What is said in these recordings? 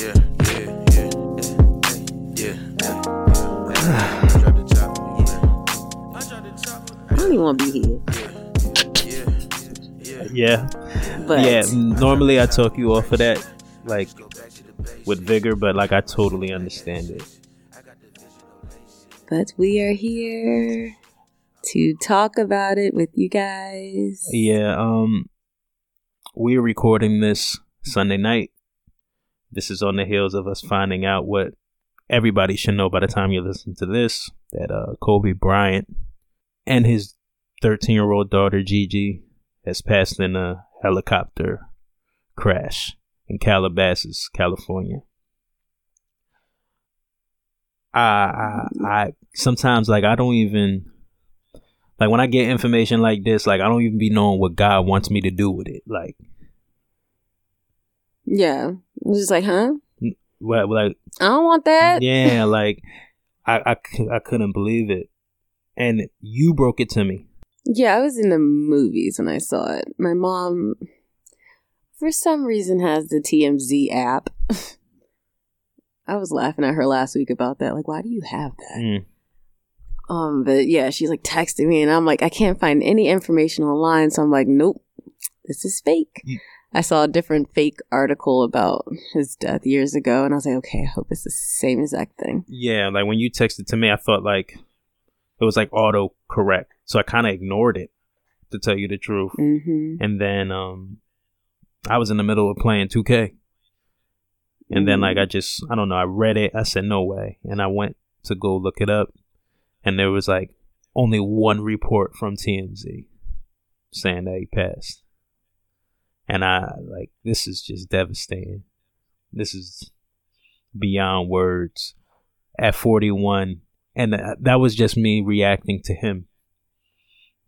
Yeah, yeah, yeah, yeah, yeah. Drop the chopper, yeah. I drop the chopper. I don't even want to be here. Yeah, Yeah, But yeah. Normally I talk you off of that, like with vigor, but like I totally understand it. but we are here to talk about it with you guys. Yeah, um, we're recording this Sunday night. This is on the heels of us finding out what everybody should know by the time you listen to this that uh, Kobe Bryant and his 13 year old daughter Gigi has passed in a helicopter crash in Calabasas, California. I, I, I sometimes like I don't even like when I get information like this, like I don't even be knowing what God wants me to do with it. Like, Yeah. I'm just like, huh? Well, like I don't want that. yeah, like I, I, I couldn't believe it, and you broke it to me. Yeah, I was in the movies when I saw it. My mom, for some reason, has the TMZ app. I was laughing at her last week about that. Like, why do you have that? Mm. Um, but yeah, she's like texting me, and I'm like, I can't find any information online. So I'm like, nope, this is fake. I saw a different fake article about his death years ago, and I was like, okay, I hope it's the same exact thing. Yeah, like when you texted to me, I thought like it was like auto correct, so I kind of ignored it to tell you the truth. hmm And then um, I was in the middle of playing 2K, and then like I just I don't know, I read it, I said no way, and I went to go look it up, and there was like only one report from TMZ saying that he passed, and I like this is just devastating. This is beyond words. At 41, and that was just me reacting to him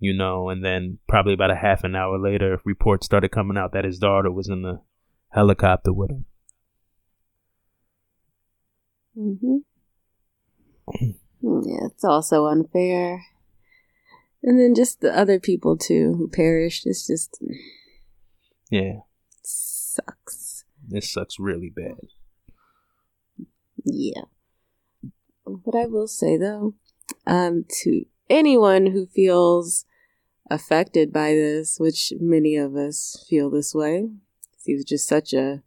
you know, and then probably about a half an hour later, reports started coming out that his daughter was in the helicopter with him. hmm Yeah, it's also unfair. And then just the other people too who perished. It's just Yeah, sucks. this sucks really bad. Yeah. But I will say though, um, to anyone who feels affected by this, which many of us feel this way, he was just such a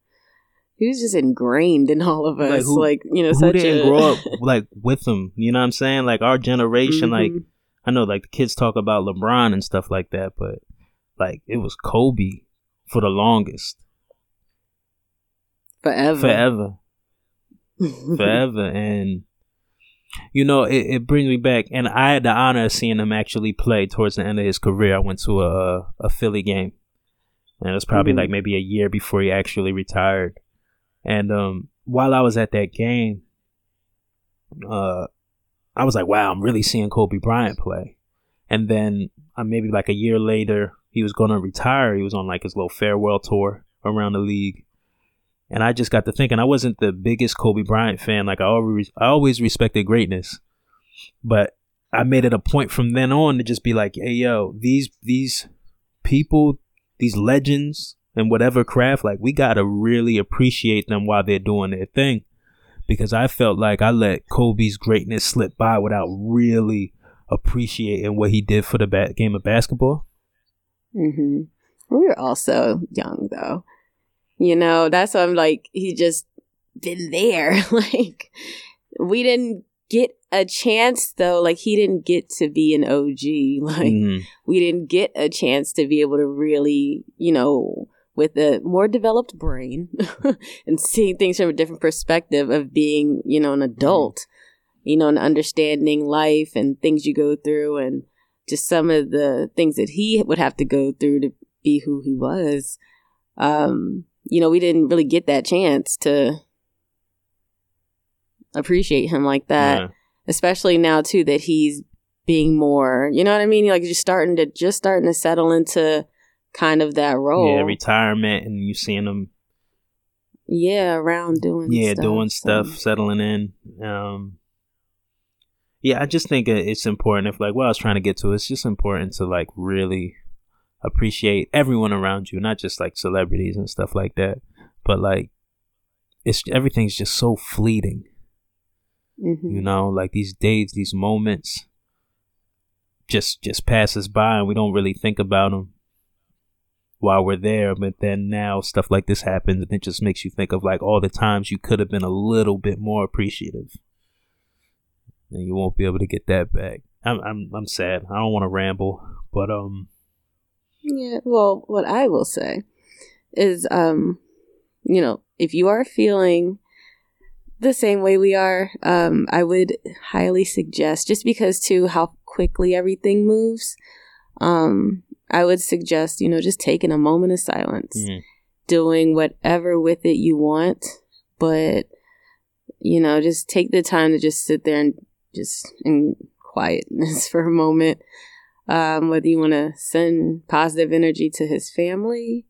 he was just ingrained in all of us. Like, who- you know, Who such didn't a grow up like with him? You know what I'm saying? Like our generation, like Mhm. I know, like the kids talk about LeBron and stuff like that, but like it was Kobe for the longest, forever. forever. forever. And you know, it, it brings me back. And I had the honor of seeing him actually play towards the end of his career. I went to a a Philly game, and it was probably Mhm. like maybe a year before he actually retired. And um, while I was at that game, uh, I was like, "Wow, I'm really seeing Kobe Bryant play." And then uh, maybe like a year later, he was going to retire. He was on like his little farewell tour around the league. And I just got to thinking I wasn't the biggest Kobe Bryant fan. Like I always I always respected greatness. But I made it a point from then on to just be like, hey yo, these these people, these legends and whatever craft, like we gotta really appreciate them while they're doing their thing. Because I felt like I let Kobe's greatness slip by without really appreciating what he did for the ba- game of basketball. Hmm We were also young though. You know, that's why I'm like, he just been there. like, we didn't get a chance though. Like, he didn't get to be an OG. Like, Mhm. we didn't get a chance to be able to really, you know, with a more developed brain and seeing things from a different perspective of being, you know, an adult, you know, and understanding life and things you go through and just some of the things that he would have to go through to be who he was. Um, you know, we didn't really get that chance to appreciate him like that Yeah. especially now too that he's being more you know what i mean like just starting to just starting to settle into kind of that role Yeah, retirement and you seeing him yeah around doing yeah stuff, doing so- stuff settling in um yeah i just think it's important if like what i was trying to get to it's just important to like really appreciate everyone around you not just like celebrities and stuff like that but like it's everything's just so fleeting. Mhm. You know, like these days, these moments just just pass us by and we don't really think about them while we're there. But then now stuff like this happens and it just makes you think of like all the times you could have been a little bit more appreciative. And you won't be able to get that back. I'm I'm I'm sad. I don't want to ramble, but um Yeah, well, what I will say is, um, you know, if you are feeling the same way we are, um, I would highly suggest, just because too how quickly everything moves, um, I would suggest, you know, just taking a moment of silence, mm, doing whatever with it you want, but you know, just take the time to just sit there and just in quietness for a moment um, whether you want to send positive energy to his family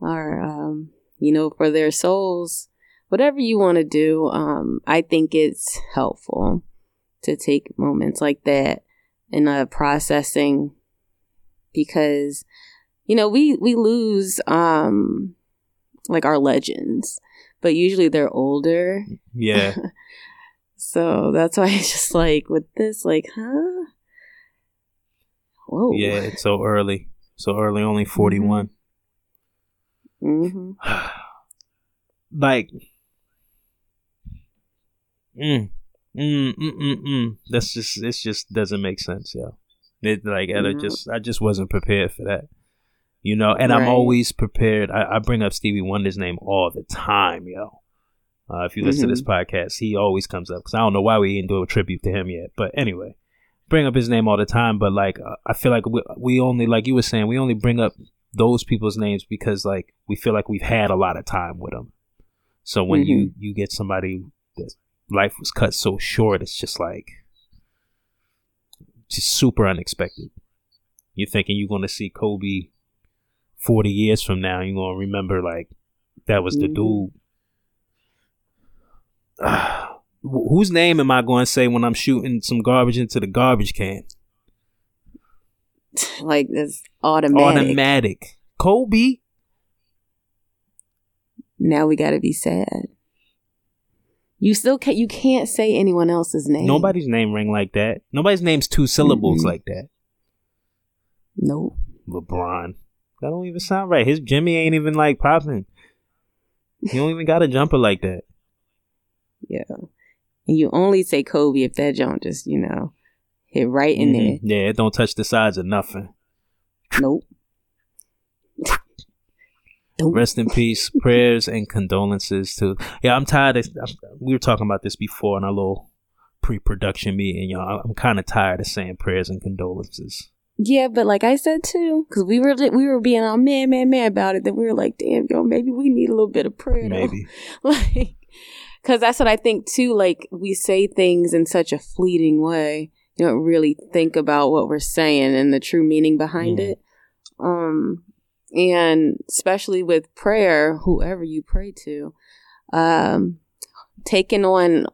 or, um, you know, for their souls, whatever you want to do, um, I think it's helpful to take moments like that in uh, processing because, you know, we, we lose, um, like our legends, but usually they're older. yeah. So that's why it's just like with this, like, huh? Whoa. yeah, it's so early. So early, only 41. hmm like mm, mm, mm, mm, mm. that's just this just doesn't make sense yo it like I No. just i just wasn't prepared for that you know and i'm always prepared I, I bring up stevie wonder's name all the time yo uh, if you listen to this podcast he always comes up because i don't know why we didn't do a tribute to him yet but anyway bring up his name all the time but like uh, i feel like we, we only like you were saying we only bring up those people's names because like we feel like we've had a lot of time with them so when you you get somebody that life was cut so short, it's just like just super unexpected. You're thinking you're going to see Kobe 40 years from now. You're going to remember like that was the Mhm. dude. Wh- whose name am I going to say when I'm shooting some garbage into the garbage can? like it's automatic. Automatic. Kobe. Now we got to be sad. You still can't. You can't say anyone else's name. Nobody's name ring like that. Nobody's name's two syllables Mm-mm. like that. Nope. LeBron. That don't even sound right. His Jimmy ain't even like popping. He don't even got a jumper like that. Yeah. And you only say Kobe if that joint just you know hit right in Mhm. Yeah, it don't touch the sides of nothing. Nope. Nope. Rest in peace. Prayers and condolences to. Yeah, I'm tired. Of, we were talking about this before in our little pre-production meeting. Y'all, I'm kind of tired of saying prayers and condolences. Yeah, but like I said too, because we were we were being all man, man, man about it. Then we were like, damn, yo, maybe we need a little bit of prayer. Maybe. like because that's what i think too like we say things in such a fleeting way you don't really think about what we're saying and the true meaning behind Mhm. it um and especially with prayer whoever you pray to um taking on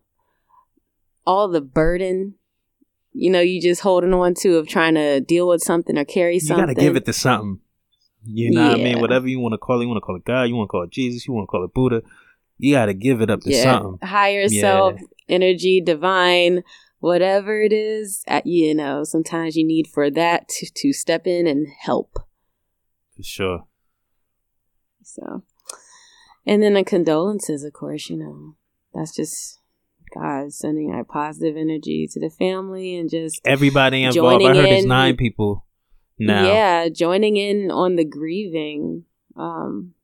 all the burden you know you just holding on to of trying to deal with something or carry something. You gotta give it to something. You know what I mean? Whatever you want to call it. You want to call it God. You want to call it Jesus. You want to call it Buddha. You gotta give it up to yeah, something. higher Yeah. self, energy, divine, whatever it is. At, you know, sometimes you need for that to, to step in and help. For sure. So, and then the condolences, of course, you know, that's just God sending that positive energy to the family and just Everybody involved. I heard in- nine people now. yeah, joining in on the grieving. Um,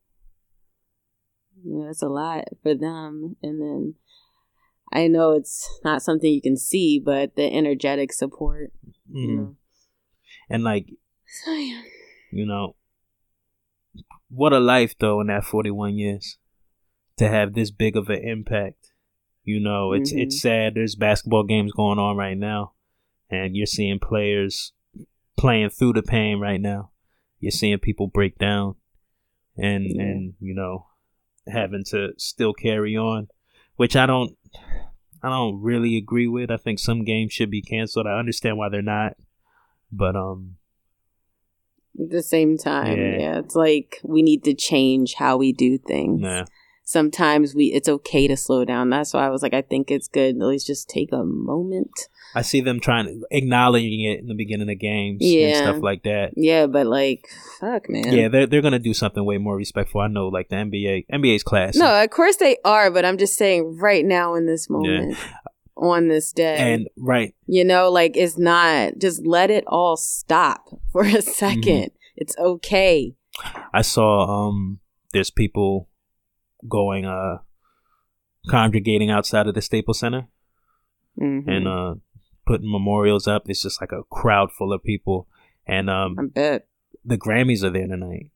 you know, it's a lot for them, and then. I know it's not something you can see, but the energetic support. You Mhm. know. And like So yeah. you know, what a life though in that 41 years to have this big of an impact. You know, it's Mhm. it's sad. There's basketball games going on right now, and you're seeing players playing through the pain right now. You're seeing people break down, and Yeah. and you know, having to still carry on, which I don't. I don't really agree with. I think some games should be canceled. I understand why they're not, but um, At the same time, Yeah. yeah. it's like we need to change how we do things. nah. sometimes we it's okay to slow down. That's why I was like, I think it's good. At least just take a moment. I see them trying to acknowledging it in the beginning of games Yeah. and stuff like that. Yeah, but like, fuck, man. Yeah, they're they're gonna do something way more respectful. I know, like the NBA, NBA's class. No, of course they are, but I'm just saying right now in this moment, on this day, and right, you know, like it's not. Just let it all stop for a 2nd Mm-hmm. It's okay. I saw um, there's people going uh, congregating outside of the Staples Center Mhm. and uh, putting memorials up. It's just like a crowd full of people, and um, I bet. the Grammys are there tonight.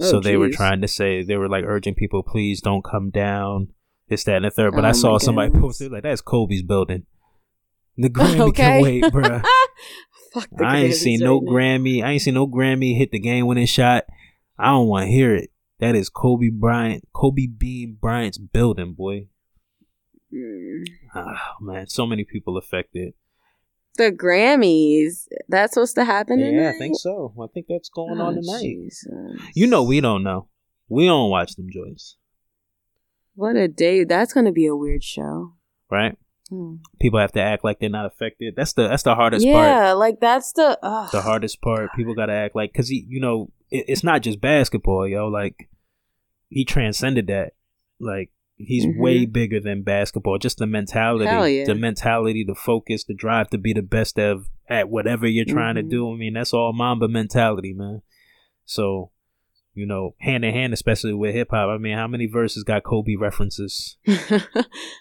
Oh, so they were trying to say they were like urging people, please don't come down, this, that, and the third. But Oh, I saw somebody goodness. posted like that's Kobe's building. The Grammy okay. can wait, bruh. Fuck the I ain't seen no now. Grammy. I ain't seen no Grammy hit the game winning shot. I don't want to hear it. That is Kobe Bryant, Kobe Bean Bryant's building, boy. Mm. Ah, man, so many people affected. The Grammys. That's supposed to happen Yeah, I think so. I think that's going Oh, on tonight. Jesus. You know, we don't know. We don't watch them joints, What a day. That's going to be a weird show. right? Hmm. People have to act like they're not affected. That's the that's the hardest part. Yeah, like that's the. ugh. the hardest part. People got to act like because he, you know, it, it's not just basketball, yo. Like he transcended that. Like he's Mhm. way bigger than basketball. Just the mentality, yeah. the mentality, the focus, the drive to be the best of at whatever you're trying Mhm. to do. I mean, that's all Mamba mentality, man. So. You know, hand in hand, especially with hip hop. I mean, how many verses got Kobe references?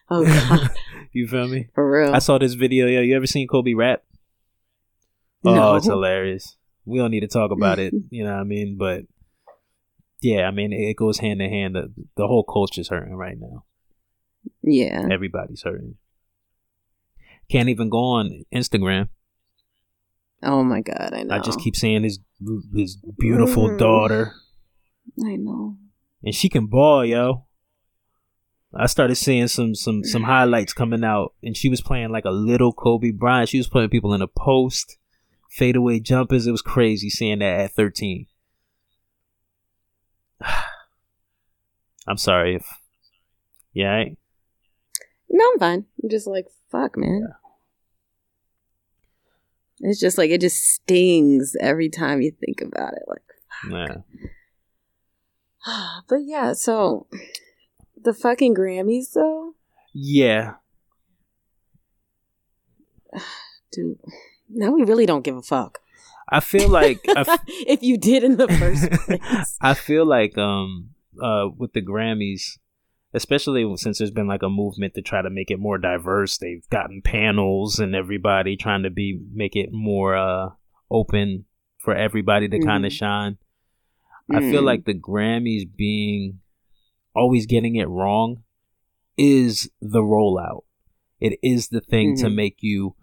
oh, God. you feel me? For real. I saw this video. Yo, you ever seen Kobe rap? Oh, No. it's hilarious. We don't need to talk about it. You know what I mean? But yeah, I mean, it goes hand in hand. The, the whole culture's hurting right now. yeah. Everybody's hurting. Can't even go on Instagram. Oh, my God. I know. I just keep seeing his his beautiful Mhm. daughter, I know. and she can ball, yo. I started seeing some some some highlights coming out, and she was playing like a little Kobe Bryant. She was putting people in a post, fadeaway jumpers. It was crazy seeing that at thirteen. I'm sorry if, yeah, I- No, I'm fine. I'm just like, fuck, man. It's just like, it just stings every time you think about it. Like, yeah. but yeah, so the fucking Grammys, though, yeah. dude. Now we really don't give a fuck. I feel like I, f- if you did in the first place. I feel like um uh with the Grammys, especially since there's been like a movement to try to make it more diverse. They've gotten panels and everybody trying to be make it more uh open for everybody to kind Mhm. of shine. I feel Mm. like the Grammys being always getting it wrong is the rollout. It is the thing to Mhm. make you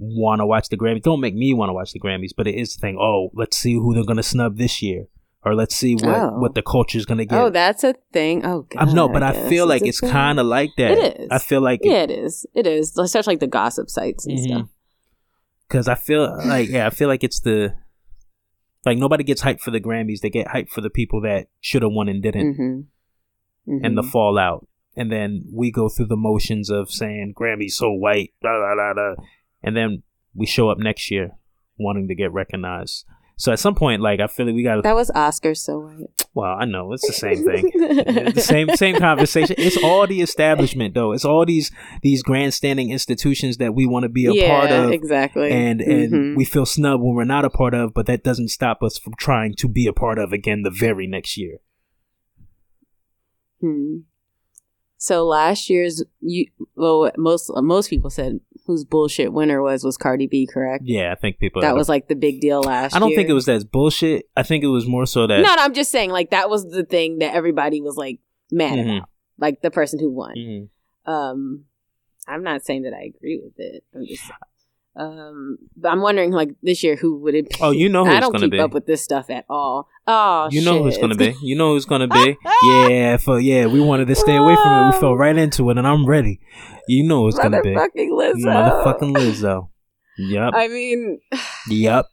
want to watch the Grammys. Don't make me want to watch the Grammys, but it is the thing. Oh, let's see who they're gonna snub this year, or let's see what Oh. what the culture's gonna get. Oh, that's a thing. Oh, God. I know, but I guess feel like it's kind of like that. It is. I feel like Yeah, it is. It is. Such like the gossip sites and Mhm. stuff. because I feel like yeah, I feel like it's the like nobody gets hyped for the Grammys. They get hyped for the people that should have won and didn't. Mm-hmm. and the fallout. And then we go through the motions of saying Grammy's so white, blah, blah, blah, blah. And then we show up next year wanting to get recognized. So at some point, like I feel like we got that was Oscar so white. Well, I know it's the same thing, the same same conversation. It's all the establishment, though. It's all these these grandstanding institutions that we want to be a yeah, part of, exactly. and and Mhm. we feel snub when we're not a part of. But that doesn't stop us from trying to be a part of again the very next year. Hmm. So last year's you well most most people said whose bullshit winner was was Cardi B, correct? Yeah, I think people. That was like the big deal last I don't year. think it was that bullshit. I think it was more so that. No, no, I'm just saying like that was the thing that everybody was like mad Mhm. about. Like the person who won. Mhm. Um I'm not saying that I agree with it. I'm just um but I'm wondering like this year who would it be? Oh, you know who I don't keep be. up with this stuff at all. Oh You know who it's gonna be. You know who's gonna be. yeah, for yeah, we wanted to stay away from it. We fell right into it, and I'm ready. You know who's gonna be. Motherfucking Lizzo. Motherfucking Lizzo. Yup. I mean, yep.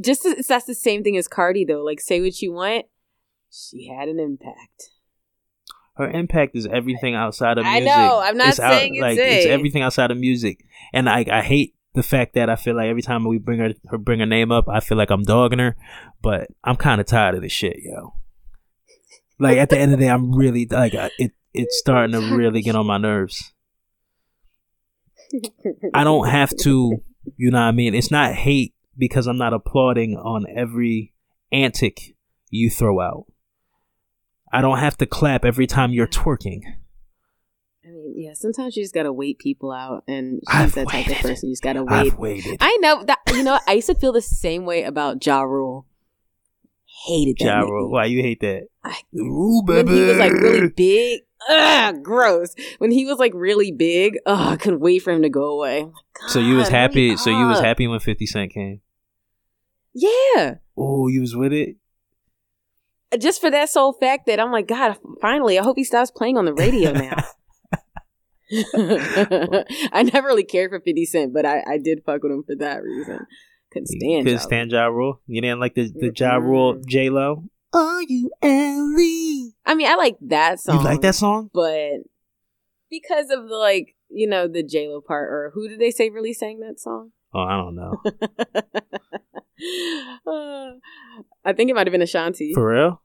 just that's the same thing as Cardi though. Like, say what you want, she had an impact. Her impact is everything outside of music. I know, I'm not It's out- saying it's like it's everything outside of music, and I I hate the fact that I feel like every time we bring her, her bring her name up, I feel like I'm dogging her, but I'm kind of tired of this shit, yo. Like at the end of the day, I'm really like I- it. It's starting to really get on my nerves. I don't have to, you know what I mean? It's not hate because I'm not applauding on every antic you throw out. I don't have to clap every time you're twerking. I mean, yeah, sometimes you just gotta wait people out, and she's I've that type of person. You just gotta wait. I've waited. I know that. You know, I used to feel the same way about Ja Rule. Hated that. Ja. Rule. Why you hate that? I- Ooh, when he was like really big. Ugh, gross. When he was like really big, ugh, I couldn't wait for him to go away. I'm So you was happy. So you was happy when Fifty Cent came. Yeah, Oh, you was with it. Just for that sole fact that I'm like, God, finally, I hope he stops playing on the radio now. I never really cared for 50 Cent, but I, I did fuck with him for that reason. Couldn't stand Couldn't Ja stand Ja Rule. You didn't like the the Ja Rule J Lo. Are you Ellie? I mean, I like that song. You like that song? But because of the, like, you know, the J-Lo part, or who did they say really sang that song? Oh, I don't know. Uh, I think it might have been Ashanti. For real?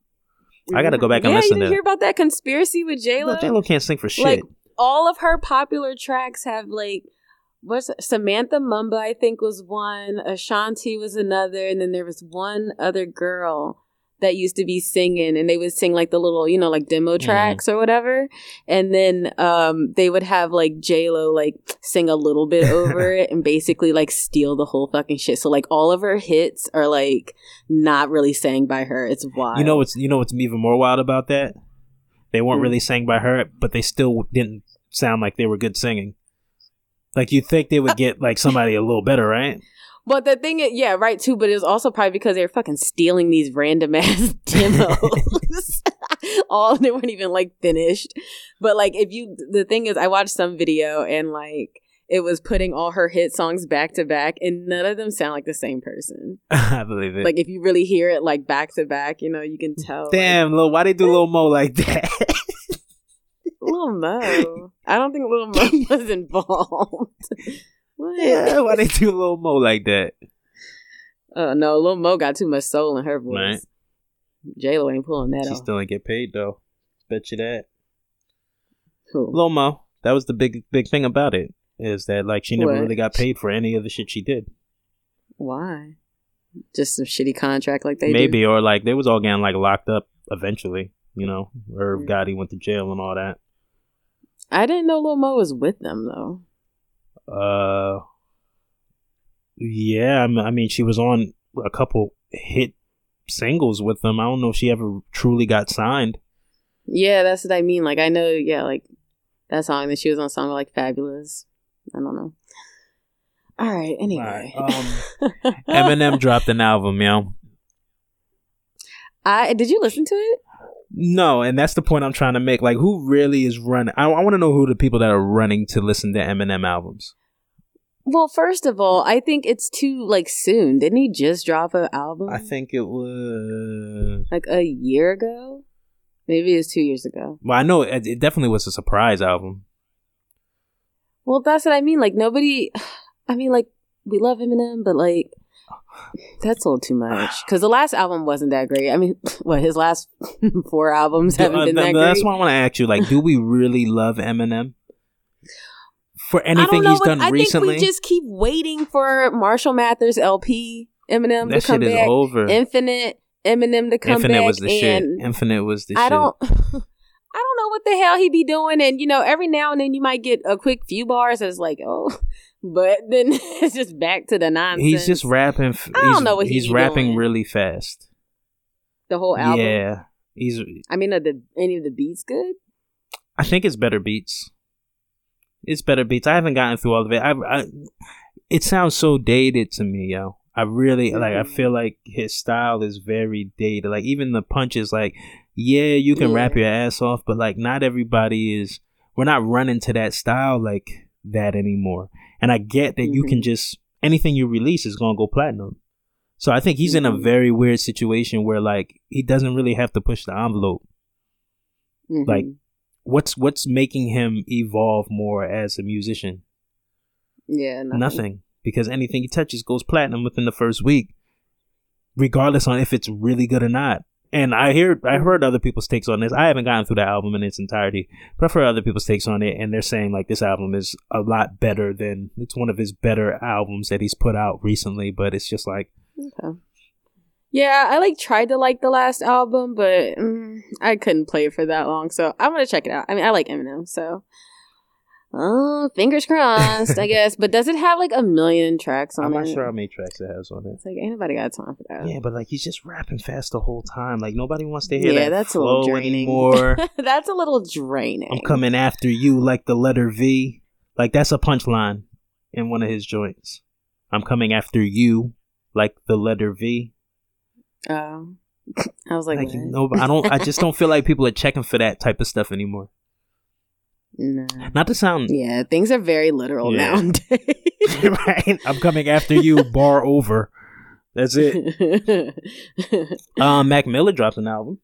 I gotta go back and yeah, listen you didn't to- hear about that conspiracy with J-Lo? J Lo can't sing for shit. Like, all of her popular tracks have like what's? Samantha Mumba I think was one, Ashanti was another, and then there was one other girl that used to be singing and they would sing like the little, you know, like demo tracks or whatever. And then um they would have like J Lo like sing a little bit over it and basically like steal the whole fucking shit. So like all of her hits are like not really sang by her. It's wild. You know what's you know what's even more wild about that? They weren't Hmm. really sang by her, but they still didn't sound like they were good singing. Like you think they would get like somebody a little better, right? But the thing is, yeah, right too. But it was also probably because they were fucking stealing these random ass demos. All they weren't even like finished. But like, if you, the thing is, I watched some video and like it was putting all her hit songs back to back, and none of them sound like the same person. I believe it. Like if you really hear it like back to back, you know, you can tell. like, Damn, Lil, why they do Lil Mo like that? Lil Mo. I don't think Lil Mo was involved. Yeah, why they do Lil Mo like that? Uh, no, Lil Mo got too much soul in her voice. Right. J Lo ain't pulling that She off. still ain't get paid though. Bet you that. Cool. Lil Mo, that was the big big thing about it. Is that like she never What? really got paid for any of the shit she did. Why? Just some shitty contract like they Maybe or like they was all getting like locked up eventually. You know, Irv Mm. Gotti went to jail and all that. I didn't know Lil Mo was with them though. Uh, yeah, I mean, she was on a couple hit singles with them. I don't know if she ever truly got signed. Yeah, that's what I mean. Like I know, yeah, like that song that she was on a song like Fabolous. I don't know. All right. Anyway, Um, Eminem dropped an album, yo. I did you listen to it? No, and that's the point I'm trying to make. Like, who really is running? I, I want to know who the people that are running to listen to Eminem albums. Well, first of all, I think it's too like soon. Didn't he just drop an album? I think it was. like a year ago. Maybe it was two years ago. Well, I know it, it definitely was a surprise album. Well, that's what I mean. Like nobody. I mean, like we love Eminem, but like that's a little too much. Because the last album wasn't that great. I mean, what his last four albums haven't Uh, been th- that that's great. That's why I want to ask you. Like, do we really love Eminem for anything he's but done I recently? think we just keep waiting for Marshall Mathers LP Eminem that to come shit is back. over. Infinite Eminem to come Infinite back. Infinite was the shit. Infinite was the shit. I shit. don't. I don't know what the hell he'd be doing, and you know, every now and then you might get a quick few bars. That's like, oh, but then it's just back to the nonsense. He's just rapping. f- I don't know what he he's rapping doing. really fast. the whole album. Yeah, he's. I mean, are the any of the beats good? I think it's better beats. It's better beats. I haven't gotten through all of it. I, I it sounds so dated to me, yo. I really like. I feel mm-hmm. like his style is very dated. Like even the punches, like yeah, you can rap your ass off, but like not everybody is. We're not running to that style like that anymore. And I get that you can Mhm. just anything you release is gonna go platinum. So I think he's in a Mhm. very weird situation where like he doesn't really have to push the envelope Mhm. Like, what's what's making him evolve more as a musician? Yeah, nothing. Nothing, because anything he touches goes platinum within the first week, regardless on if it's really good or not. And I hear I heard other people's takes on this. I haven't gotten through the album in its entirety, but I've heard other people's takes on it, and they're saying like this album is a lot better than it's one of his better albums that he's put out recently. But it's just like Okay. Yeah, I like tried to like the last album, but mm, I couldn't play it for that long. So I'm gonna check it out. I mean, I like Eminem, so oh, fingers crossed, I guess. But does it have like a million tracks on it? I'm it? not sure how many tracks it has on it. It's like ain't nobody got time for that. Yeah, but like he's just rapping fast the whole time. Like nobody wants to hear Yeah, that that's a little draining. anymore. that's a little draining. I'm coming after you like the letter V. Like that's a punchline in one of his joints. I'm coming after you like the letter V. Oh, I was like, Like no, I don't. I just don't feel like people are checking for that type of stuff anymore. No. Not to sound Yeah, things are very literal Yeah. nowadays. right. I'm coming after you. Bar over. That's it. Um, Mac Miller drops an album,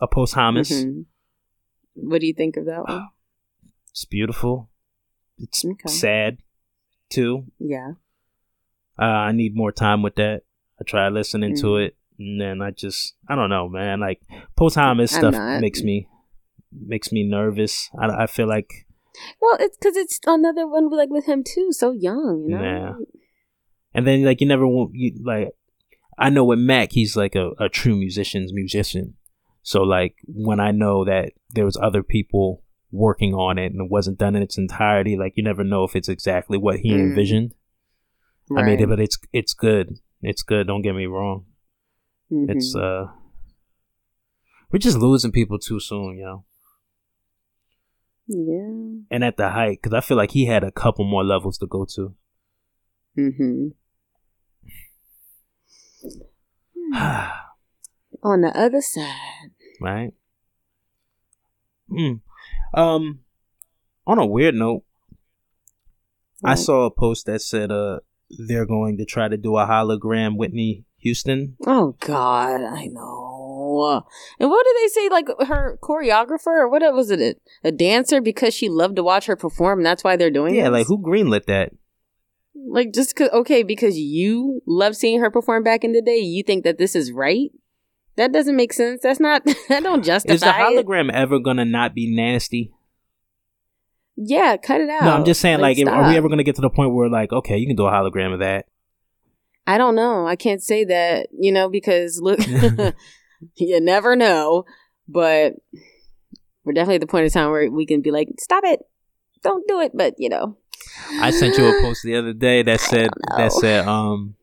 a posthumous. Mhm. What do you think of that one? It's beautiful. It's Okay. sad too. Yeah. Uh, I need more time with that. I try listening to Mm. it, and then I just I don't know, man. Like posthumous I'm stuff makes me makes me nervous. I, I feel like Well, it's because it's another one like with him too, so young, you know. Yeah. and then like you never want you like I know with Mac he's like a, a true musician's musician. So like when I know that there was other people working on it and it wasn't done in its entirety, like you never know if it's exactly what he Mm. envisioned. I mean, Right. but it's it's good. It's good. Don't get me wrong. Mhm. It's uh, we're just losing people too soon, yo. Yeah. And at the height, because I feel like he had a couple more levels to go to. Mm-hmm. On the other side, right? Mm. Um, on a weird note, I saw a post that said uh they're going to try to do a hologram Whitney Houston. Oh God, I know. And what did they say? Like her choreographer, or what was it? A, dancer because she loved to watch her perform, and that's why they're doing it. Yeah, like who greenlit that? Like just cause, okay, because you love seeing her perform back in the day, you think that this is right? That doesn't make sense. That's not. that don't justify Is the it. hologram ever gonna not be nasty? Yeah, cut it out. No, I'm just saying, like, if- are we ever gonna get to the point where, like, okay, you can do a hologram of that? I don't know. I can't say that, you know, because look, you never know. But we're definitely at the point in time where we can be like, stop it, don't do it. But you know, I sent you a post the other day that said that said um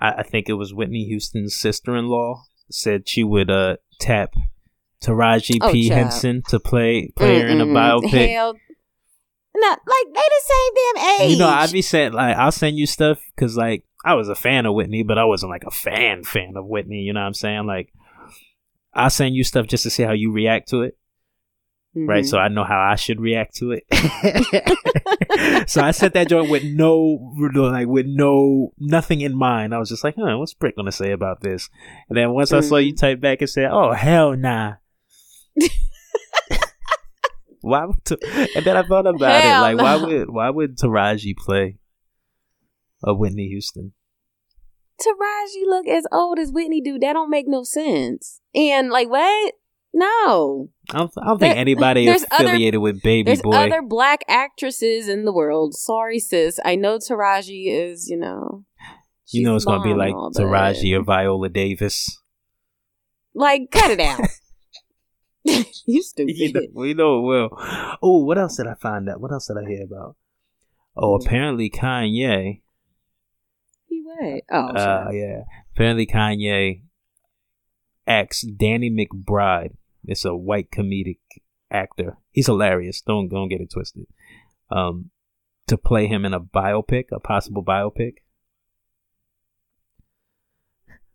I, I think it was Whitney Houston's sister in law said she would uh tap Taraji Oh, P child. Henson to play play her in a biopic. Hell, no, like they the same damn age. You know, I'd be saying like I'll send you stuff because like I was a fan of Whitney, but I wasn't like a fan fan of Whitney. You know what I'm saying? Like I'll send you stuff just to see how you react to it. right? Mhm. So I know how I should react to it. so I set that joint with no, like with no nothing in mind. I was just like, huh, what's Brick gonna say about this? And then once I saw Mm. you type back and said, oh hell nah. why would t- and then I thought about Hell it like why would why would Taraji play a Whitney Houston? Taraji look as old as Whitney do. That don't make no sense. And like what? No. I don't, I don't think anybody there's other- affiliated with Baby There's Boy. other black actresses in the world. Sorry, sis. I know Taraji is, you know. you know it's gonna be like and all, but- Taraji or Viola Davis. Like, cut it out. you stupid. You know, we know it will. Oh, what else did I find out? What else did I hear about? Oh, Mm. apparently Kanye. Oh, Uh, yeah. Apparently Kanye acts Danny McBride. It's a white comedic actor. He's hilarious. Don't don't get it twisted. Um, to play him in a biopic, a possible biopic.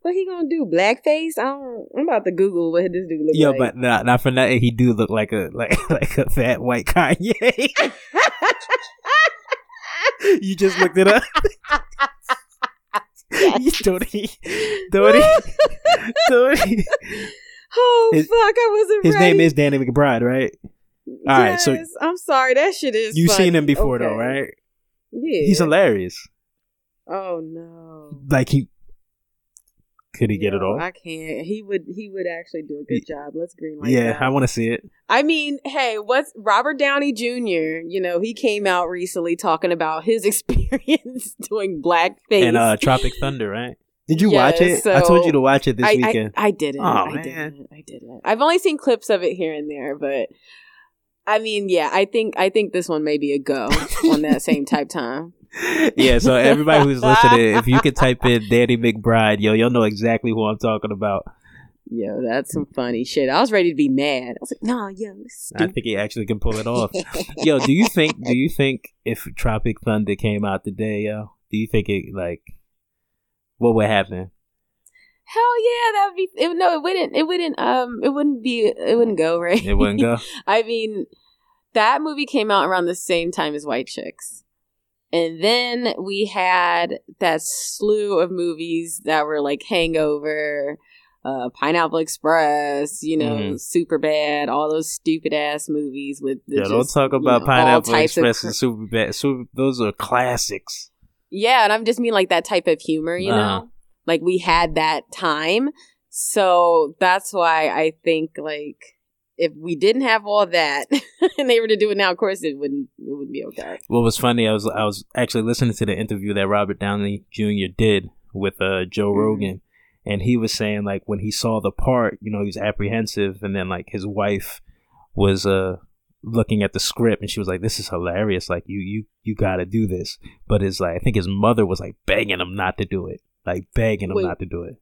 What he gonna do? Blackface? I don't. I'm about to Google what this dude look Yo, like. but not not for nothing. He do look like a like like a fat white Kanye. you just looked it up. you don't he? Don't he? Don't he? oh His- fuck! I wasn't. His name is Danny McBride, right? All right, so I'm sorry. That shit is. you've seen him before, though, right? Yeah. He's hilarious. Oh no. Like he could he get it No, off? I can't. He would. He would actually do a good job. Let's green light. yeah, that. I want to see it. I mean, hey, what's Robert Downey Jr. You know, he came out recently talking about his experience doing blackface. And uh Tropic Thunder, right? Did you Yeah, watch it? I told you to watch it this I, weekend. I, I didn't. Aw, I man. didn't. I didn't. I've only seen clips of it here and there, but I mean, yeah, I think I think this one may be a go on that same type time. Yeah, so everybody who's listening, if you could type in Danny McBride, yo, you'll know exactly who I'm talking about. Yo, that's some funny shit. I was ready to be mad. I was like, no, yo, I think he actually can pull it off. yo, do you think do you think if Tropic Thunder came out today, yo, do you think it like what would happen? Hell yeah, that would be. It, no, it wouldn't. It wouldn't. Um, it wouldn't be. It wouldn't go right. It wouldn't go. I mean, that movie came out around the same time as White Chicks. And then we had that slew of movies that were like Hangover, uh, Pineapple Express, you know, Mhm. Super Bad, all those stupid ass movies with the Yeah, don't just, talk you about know, Pineapple of Express and Super Bad. Super, those are classics. Yeah, and I'm just mean like that type of humor, you Uh-huh. know? Like we had that time. So that's why I think like if we didn't have all that and they were to do it now, of course it wouldn't it would be okay. What was funny, I was I was actually listening to the interview that Robert Downey Jr. did with uh, Joe Mhm. Rogan, and he was saying like when he saw the part, you know, he was apprehensive, and then like his wife was uh looking at the script, and she was like, "This is hilarious! Like you you you got to do this." But his like I think his mother was like begging him not to do it, like begging him Wait. not to do it.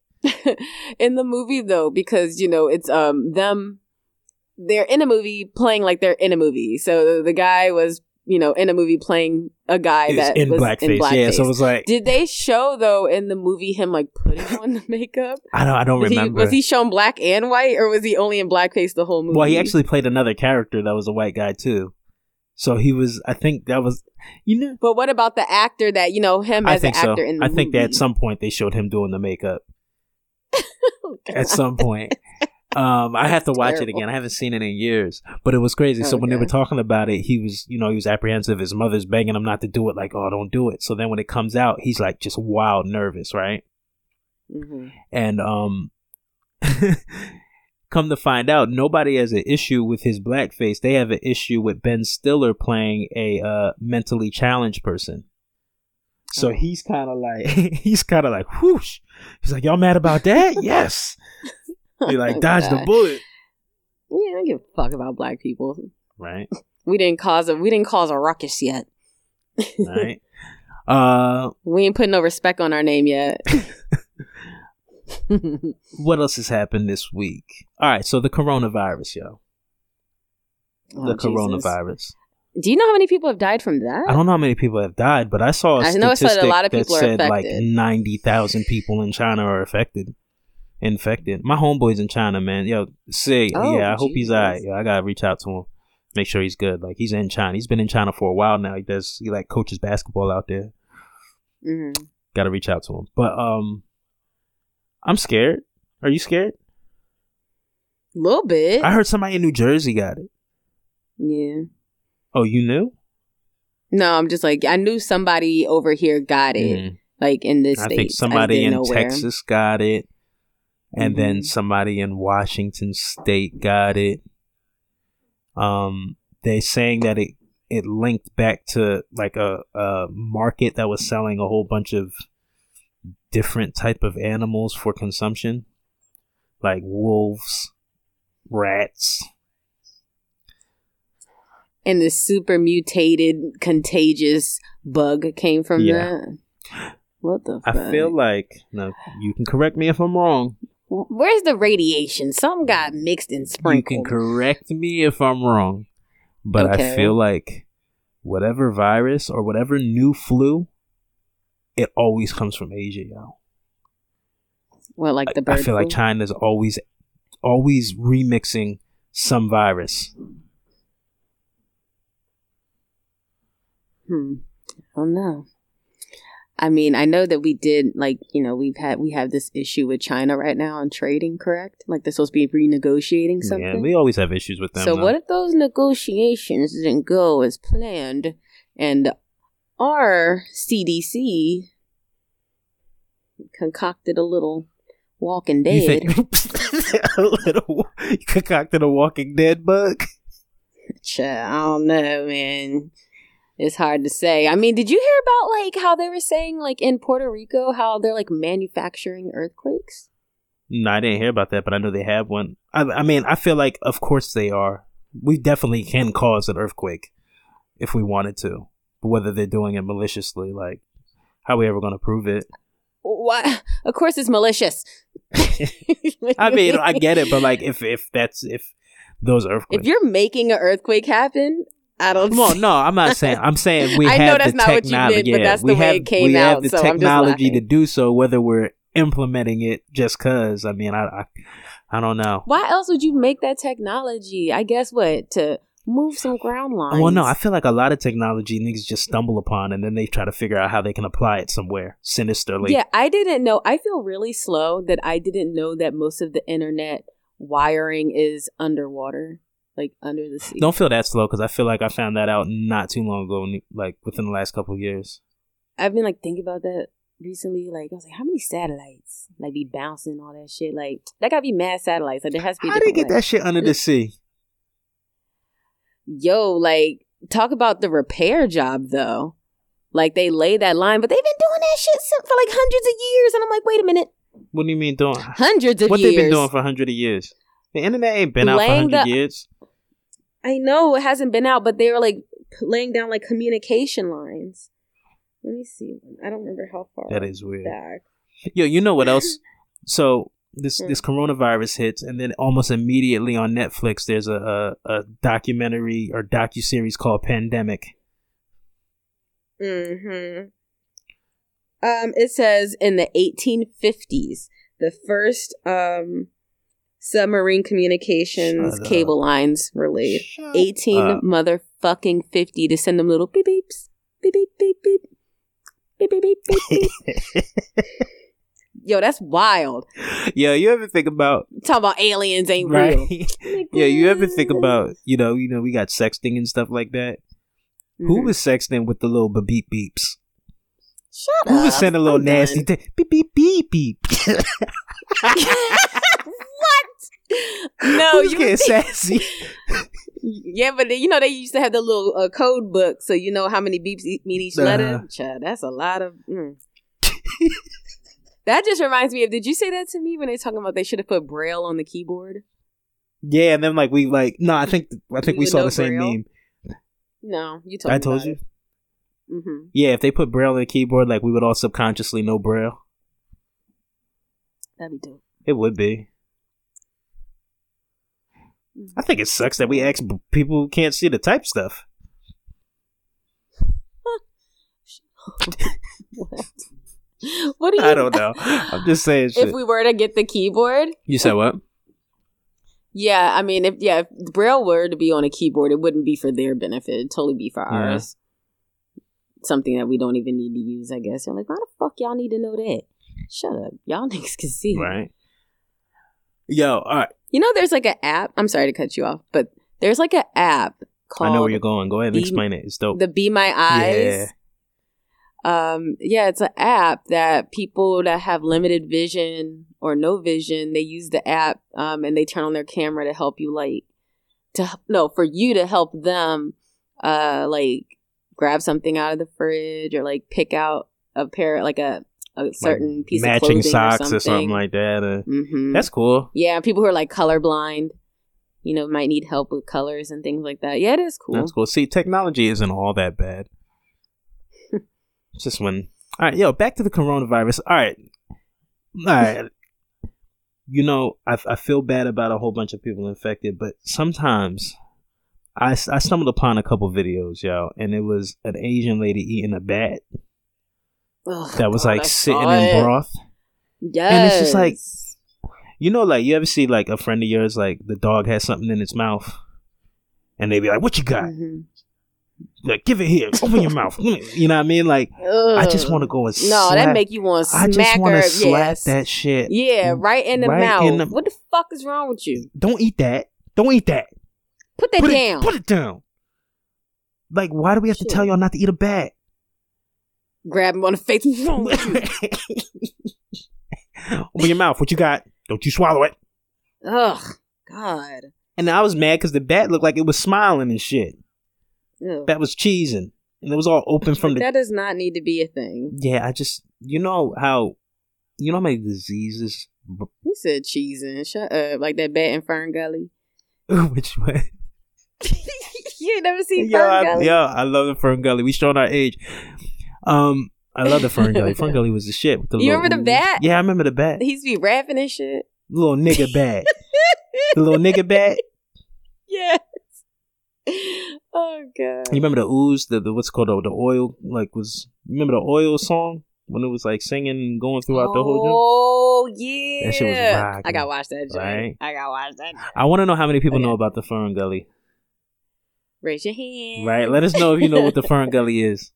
in the movie though, because you know, it's um them they're in a movie playing like they're in a movie. So the guy was, you know, in a movie playing a guy that in was blackface, in blackface. yeah. So it was like Did they show though in the movie him like putting on the makeup? I don't I don't Was he, remember. was he shown black and white, or was he only in blackface the whole movie? Well, he actually played another character that was a white guy too. So he was. I think that was. You know. But what about the actor that you know him as an so. actor in the I movie? think that at some point they showed him doing the makeup. Oh, at some point. Um, I have to watch it again. I haven't seen it in years, but it was crazy. So when they were talking about it, he was, you know, he was apprehensive. His mother's begging him not to do it, like, "Oh, don't do it." So then when it comes out, he's like just wild nervous, right? Mhm. And um, come to find out, nobody has an issue with his blackface. They have an issue with Ben Stiller playing a uh, mentally challenged person. So Oh. he's kind of like he's kind of like whoosh. He's like, y'all mad about that? yes. He like dodged the bullet, Yeah, I don't give a fuck about black people. right? We didn't cause a we didn't cause a ruckus yet. Right. uh, We ain't putting no respect on our name yet. what else has happened this week? All right, so the coronavirus, yo, Oh, the Jesus. coronavirus. Do you know how many people have died from that? I don't know how many people have died, but I saw a I know it said a statistic lot of that people are said like affected. ninety thousand people in China are affected, infected. My homeboy's in China, man. Yo, say Oh, yeah. I hope he's alright. Yeah, I gotta reach out to him, make sure he's good. Like he's in China. He's been in China for a while now. He does. He like coaches basketball out there. hmm Gotta reach out to him. But um, I'm scared. Are you scared? A little bit. I heard somebody in New Jersey got it. yeah. Oh, you knew? No, I'm just like I knew somebody over here got it, Mhm. like in this I state. think somebody in didn't know where. Texas got it, and then Mhm. somebody in Washington State got it. Um, they saying that it it linked back to like a, a market that was selling a whole bunch of different type of animals for consumption, like wolves, rats. and the super mutated contagious bug came from Yeah. that. What the? Fuck? I fuck? feel like now you can correct me if I'm wrong. Where's the radiation? Some got mixed and You can correct me if I'm wrong, but I feel like whatever virus or whatever new flu, it always comes from Asia, yo. well, like the bird. I feel like? China's always, always remixing some virus. Hmm. I don't know. I mean, I know that we did like you know we've had we have this issue with China right now on trading, correct? Like they're supposed to be renegotiating something. Yeah, we always have issues with them. so though. what if those negotiations didn't go as planned, and our CDC concocted a little Walking Dead? A little concocted a Walking Dead bug? Child, I don't know, man. It's hard to say. I mean, did you hear about like how they were saying like in Puerto Rico how they're like manufacturing earthquakes? No, I didn't hear about that, but I know they have one. I, I mean, I feel like, of course, they are. We definitely can cause an earthquake if we wanted to, but whether they're doing it maliciously, like, how are we ever going to prove it? What? Of course, it's malicious. I mean, I get it, but like, if if that's if those earthquakes, if you're making an earthquake happen, I don't. Well, see- no, I'm not saying. I'm saying we I have know that's the not what you technology. meant, but yeah, that's the we way have, it came we out, have the so technology to do so. Whether we're implementing it just cause, I mean, I, I, I don't know. Why else would you make that technology? I guess what to move some ground lines. Well, no, I feel like a lot of technology niggas just stumble upon, and then they try to figure out how they can apply it somewhere sinisterly. Yeah, I didn't know. I feel really slow that I didn't know that most of the internet wiring is underwater, like under the sea. Don't feel that slow because I feel like I found that out not too long ago, like within the last couple of years. I've been like thinking about that recently. Like I was like, how many satellites like be bouncing all that shit? Like that gotta be mad satellites. Like there has to be. How do you get way. that shit under the sea? Yo, like talk about the repair job though. Like they lay that line, but they've been doing that shit for like hundreds of years, and I'm like, wait a minute, What do you mean doing? hundreds of What years. What they've been doing for hundreds of years? The internet ain't been out for Laying hundred the- years. I know it hasn't been out, but they were like laying down like communication lines. Let me see. I don't remember how far. That is weird. back. Yo, you know what else? So this Hmm. this coronavirus hits, and then almost immediately on Netflix, there's a a, a documentary or docu series called Pandemic. Hmm. Um. It says in the 1850s, the first um submarine communications Shut cable lines were laid. Shut 18 up. motherfucking 50 to send them little beep beeps. Beep beep beep beep. Beep beep beep beep beep. Yo, that's wild. Yo, you ever think about Talking about aliens ain't right? real. yeah, you ever think about you know you know we got sexting and stuff like that. Who Mhm. was sexting with the little beep beeps? Shut up. Who up. was sending a little I'm nasty done. thing? Beep beep beep beep. what? No, you getting sassy? Yeah, but they- you know they used to have the little uh, code book, so you know how many beeps mean each letter. Uh-huh. Child, that's a lot of. Mm. that just reminds me of. Did you say that to me when they talking about they should have put braille on the keyboard? Yeah, and then like we like no, I think I think You we saw the same Braille? meme. No, you told. I told you. Mm-hmm. Yeah, if they put braille on the keyboard, like we would all subconsciously know braille. That'd be dope. It would be. I think it sucks that we ask people who can't see to type stuff. what? What do you? I don't know. I'm just saying shit. If we were to get the keyboard, you said what? yeah, I mean, if yeah, if braille were to be on a keyboard, it wouldn't be for their benefit. It'd totally be for Yeah. ours. Something that we don't even need to use, I guess. You're like, why the fuck y'all need to know that? Shut up, y'all niggas can see. Right. Yo, all right. You know, there's like an app. I'm sorry to cut you off, but there's like an app called I know where you're going. Go ahead and Be- explain it. It's dope. the Be My Eyes. Yeah. Um, yeah, it's an app that people that have limited vision or no vision, they use the app um, and they turn on their camera to help you like to no for you to help them uh like grab something out of the fridge or like pick out a pair like a a certain piece of matching clothing socks or something, or something like that. Uh, hmm That's cool. yeah, people who are like colorblind, you know, might need help with colors and things like that. Yeah, it is cool. That's cool. See, technology isn't all that bad. It's just when. All right, yo, back to the coronavirus. All right, all right. You know, I I feel bad about a whole bunch of people infected, but sometimes I, I stumbled upon a couple videos, y'all, and it was an Asian lady eating a bat Ugh, that was God, like I sitting in broth. Yes. And it's just like- You know, like you ever see like a friend of yours, like the dog has something in its mouth, and they be like, "What you got?" Mhm. Like, give it here. Open your mouth. You know what I mean? Like, I just want to go and No, slap. that make you want to I smack just want her. to slap yes. that shit. Yeah, right in the Right mouth. in the- what the fuck is wrong with you? Don't eat that. Don't eat that. Put that put down. It, put it down. Like, why do we have to tell y'all not to eat a bat? Grab him on the face. Open your mouth. What you got? Don't you swallow it. Ugh, God. And I was mad because the bat looked like it was smiling and shit. Ugh. That was cheesing. And it was all open from the. that does not need to be a thing. Yeah, I just. You know how. You know how many diseases. You said cheesing. Shut up. Like that bat in Fern Gully. Which way? you ain't never seen Yo, Fern I, Gully? yo, I love the Fern Gully. We showing our age. Um, I love the Fern Gully. Fern Gully was the shit. With the You little remember the bat? Yeah, I remember the bat. He used to be rapping and shit. little nigga bat. the little nigga bat. yes. Oh god. You remember the ooze? The, the what's called the, the oil like was. Remember the oil song when it was like singing and going throughout the whole. Oh yeah. That shit was rocking, I gotta watch that. Joint. right? I gotta watch that. I want to know how many people Okay. know about the Fern Gully. Raise your hand. Right? Let us know if you know what the Fern Gully is.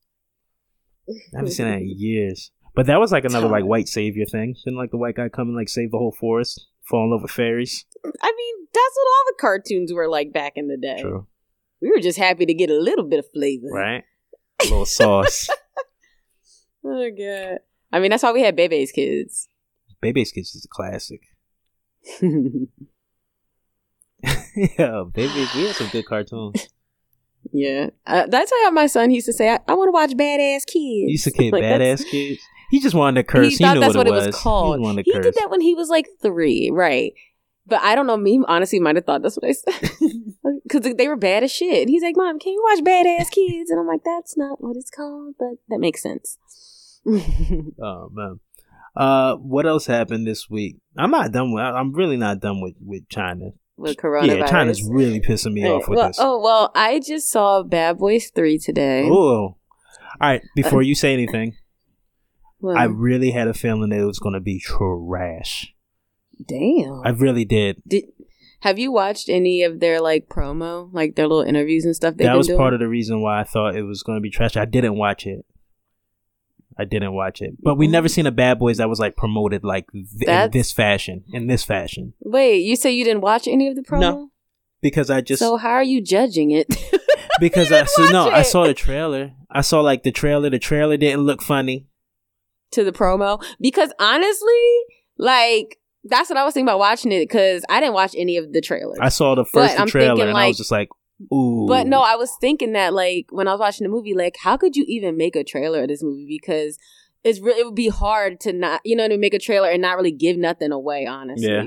I haven't seen that in years. But that was like another like white savior thing. Didn't like the white guy come and like save the whole forest, fall in love with fairies. I mean, that's what all the cartoons were like back in the day. True. We were just happy to get a little bit of flavor. Right? A little sauce. Oh god. I mean, that's why we had Bebe's kids. Bebe's Kids is a classic. yeah, Baby's we had some good cartoons. Yeah. Uh, that's how my son used to say, I, I want to watch Badass Kids. He used to kid Like, badass kids. He just wanted to curse. He He, thought knew that's what, what, it was, He called. wanted He, did that when he was like three, right? But I don't know. Me honestly might have thought that's what I said because they were bad as shit. And he's like, "Mom, can you watch Badass Kids?" And I'm like, "That's not what it's called, but that makes sense." Oh man. Uh, what else happened this week? I'm not done with. I'm really not done with with China. With coronavirus, Yeah, China's really pissing me off with well, this. Oh well, I just saw Bad Boys Three today. Oh. All right. Uh, before you say anything, Well, I really had a feeling that it was going to be trash. damn. I really did. Did have you watched any of their like promo, like their little interviews and stuff? that was part of the reason why I thought it was going to be trash. I didn't watch it. I didn't watch it, but we never seen a Bad Boys that was like promoted like th- in That's- this fashion. In this fashion, Wait, you say you didn't watch any of the promo? No. because I just so how are you judging it? because I so, no, I saw the trailer. I saw like the trailer. The trailer didn't look funny. to the promo because honestly, like that's what I was thinking about watching it because I didn't watch any of the trailers. I saw the first I'm trailer and I was just like, ooh. but no, I was thinking that like when I was watching the movie, like how could you even make a trailer of this movie because it's really it would be hard to not you know to make a trailer and not really give nothing away honestly. Yeah.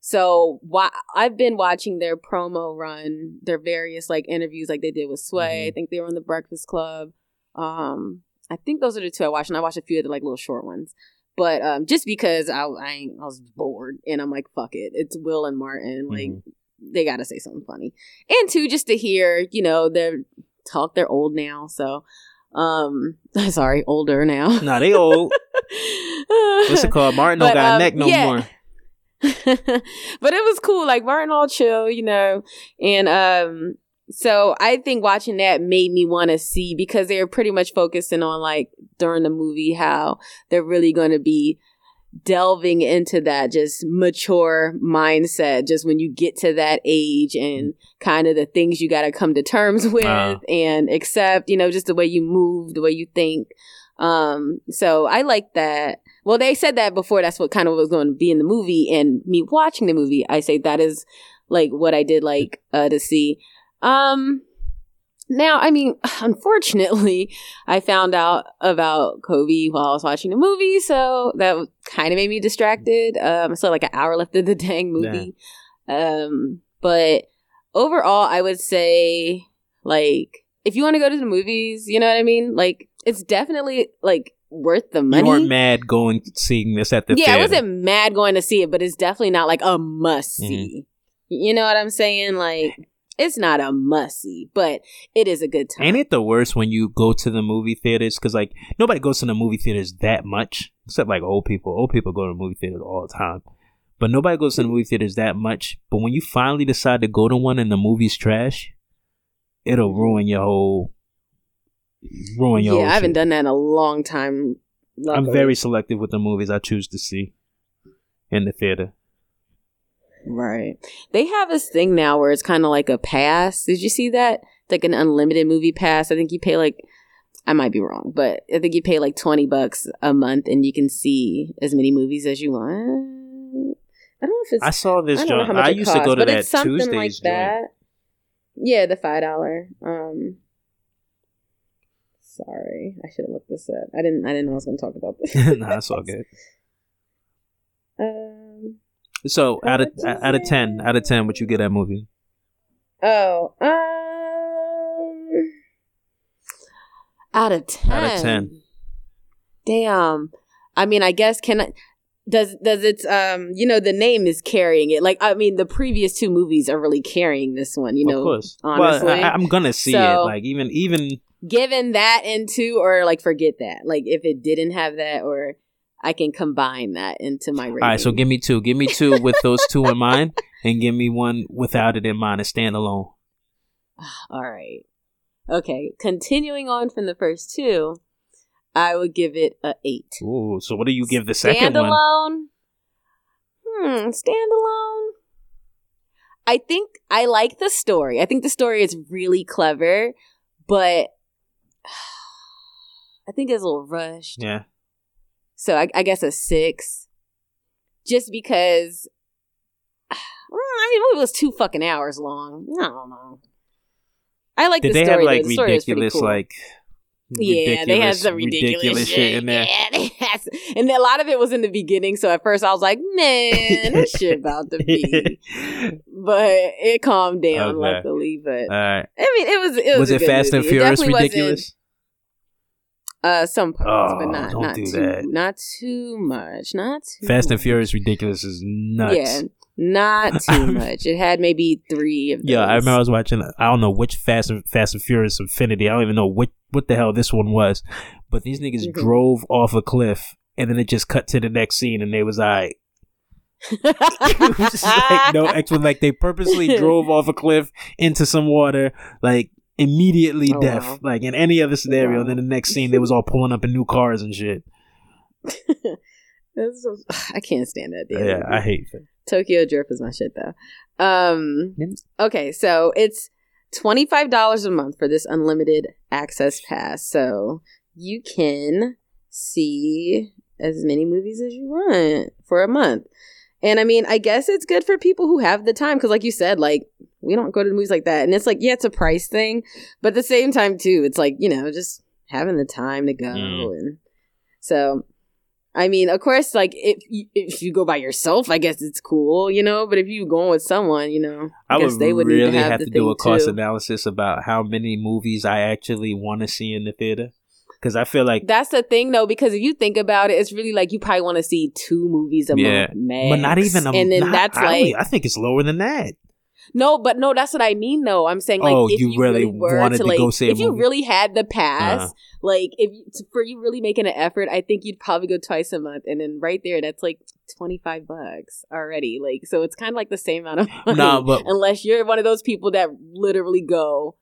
So why I've been watching their promo run, their various like interviews like they did with Sway. I Mhm. think they were on the Breakfast Club. Um, I think those are the two I watched, and I watched a few of the like little short ones. But um, just because I I, I was bored, and I'm like, fuck it, it's Will and Martin. Like Mhm. They got to say something funny, and two, just to hear, you know, their talk. They're old now, so um, sorry, older now. Nah, they old. What's it called? Martin don't got um, neck no yeah. more. but it was cool. Like Martin all chill, you know. And um so I think watching that made me want to see because they were pretty much focusing on like during the movie how they're really going to be delving into that just mature mindset just when you get to that age and kind of the things you got to come to terms with Wow. and accept you know just the way you move the way you think. Um so i like that. Well they said that before that's what kind of was going to be in the movie and me watching the movie i say that is like what i did like uh to see. Um now i mean unfortunately i found out about kobe while i was watching the movie so that kind of made me distracted um so like an hour left of the dang movie um but overall i would say like if you want to go to the movies you know what i mean like it's definitely like worth the money You weren't mad going seeing this at the yeah, theater. I wasn't mad going to see it, but it's definitely not like a must Mm-hmm. see. You know what I'm saying? Like, it's not a must see, but it is a good time. Ain't it the worst when you go to the movie theaters? Because like nobody goes to the movie theaters that much, except like old people. Old people go to movie theaters all the time, but nobody goes to the movie theaters that much. But when you finally decide to go to one and the movie's trash, it'll ruin your whole ruin your yeah, I haven't shit. done that in a long time. I'm very selective with the movies I choose to see in the theater. Right. They have this thing now where it's kind of like a pass. Did you see that? It's like an unlimited movie pass. I think you pay like I might be wrong, but I think you pay like twenty bucks a month and you can see as many movies as you want. I don't know if it's I saw this I don't know how much I it used costs, to go to but that it's something Tuesdays like joint. that. Yeah, the five dollar. Um, sorry, I should have looked this up. I didn't. I didn't know I was going to talk about this. no, that's all good. Um. So out of out of ten, out of ten, what you get that movie? Oh. Um. Out of ten. Out of 10. Damn. I mean, I guess can I. Does does its um you know the name is carrying it like I mean the previous two movies are really carrying this one you know of course. honestly well, I, I'm gonna see it. Like even even given that into or like forget that like if it didn't have that or i can combine that into my rating all right. So give me two. Give me two with those two in mind, and give me one without it in mind, a standalone. all right okay continuing on from the first two i would give it a eight Ooh. So what do you give the second one? standalone hmm standalone i think i like the story i think the story is really clever but i think it's a little rushed Yeah. So I, I guess a six, just because. I mean, the movie was two fucking hours long. I don't know. I like Did the they story. have like. The story is pretty ridiculous cool. like? yeah, they had some ridiculous, shit in there. Yeah, they had some- and a lot of it was in the beginning. So at first I was like, "Man, this shit about to be," but it calmed down Okay. luckily. But All right. I mean, it was it was, Was it Fast and movie. It Furious ridiculous? Uh, some parts, Oh, but not not too that. not too much. Not too Fast and. Furious ridiculous is nuts. Yeah, not too much. It had maybe three of those. Yeah, I remember I was watching. I don't know which Fast and Fast and Furious Infinity. I don't even know what what the hell this one was. But these niggas Mhm. drove off a cliff, and then it just cut to the next scene, and they was like, it was like no explanation. Like they purposely drove off a cliff into some water, like immediately Oh, death. wow. Like in any other scenario. Wow. Then the next scene, they was all pulling up in new cars and shit. That's so- I can't stand that. damn Yeah, movie. I hate that. Tokyo Drift is my shit though. Um, okay, so it's twenty five dollars a month for this unlimited access pass. So you can see as many movies as you want for a month. And I mean, I guess it's good for people who have the time because, like you said, like we don't go to the movies like that, and it's like, yeah, it's a price thing, but at the same time, too, it's like you know, just having the time to go, Mm. and so I mean, of course, like if you, if you go by yourself, I guess it's cool, you know. But if you going with someone, you know, I, I guess would they would really have, have to do a cost too. analysis about how many movies I actually want to see in the theater. Because I feel like, That's the thing, though, because if you think about it, it's really like you probably want to see two movies a Yeah. month, max. but not even a month. and then not- that's I like I think it's lower than that. no, but no, that's what I mean. though. I'm saying like Oh, if you you, really wanted to to like, go see a if you really had the pass, Uh-huh. like if you, to- for you really making an effort, I think you'd probably go twice a month, and then right there, that's like twenty five bucks already. Like so, it's kind of like the same amount of money. Nah, but- unless you're one of those people that literally go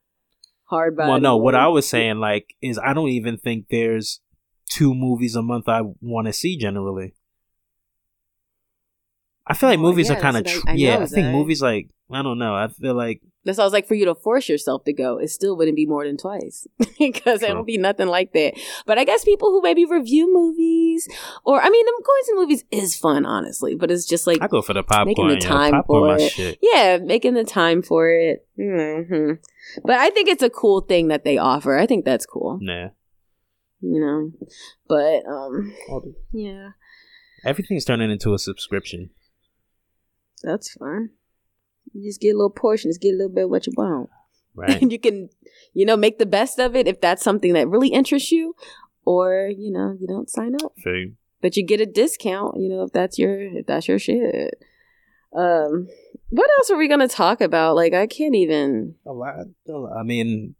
hard by. Well, no, what I was saying, like, is I don't even think there's two movies a month I want to see generally. I feel like Oh, movies yeah, are kind of, tr- I- I yeah, know, I think movies, like, I don't know. I feel like, That's why I was like, for you to force yourself to go, it still wouldn't be more than twice because it True. don't be nothing like that. But I guess people who maybe review movies, or I mean, them going to movies is fun, honestly. But it's just like, I go for the popcorn. Making the time popcorn for it. shit. yeah, making the time for it. hmm But I think it's a cool thing that they offer. I think that's cool, Nah. you know. But um, yeah, Everything's turning into a subscription. that's fun. You just get a little portion, just get a little bit of what you want. Right. and you can you know make the best of it if that's something that really interests you or you know you don't sign up Feel but you get a discount you know if that's your if that's your shit um what else are we gonna talk about like i can't even A lot. I mean, a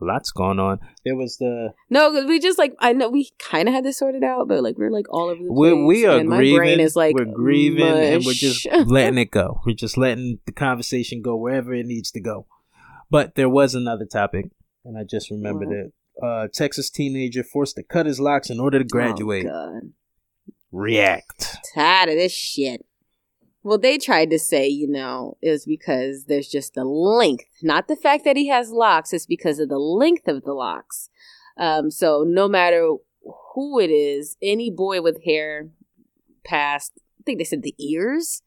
lot's going on. There was the no because we just like i know we kind of had this sorted out but like we're like all over the place we are and my brain is like we're grieving, and we're just letting it go. We're just letting the conversation go wherever it needs to go. But there was another topic, and I just remembered it. Uh, Texas teenager forced to cut his locks in order to graduate. Oh, God. React. Tired of this shit. Well, they tried to say, you know, was because there's just the length, not the fact that he has locks. It's because of the length of the locks. Um, so no matter who it is, any boy with hair past, I think they said the ears,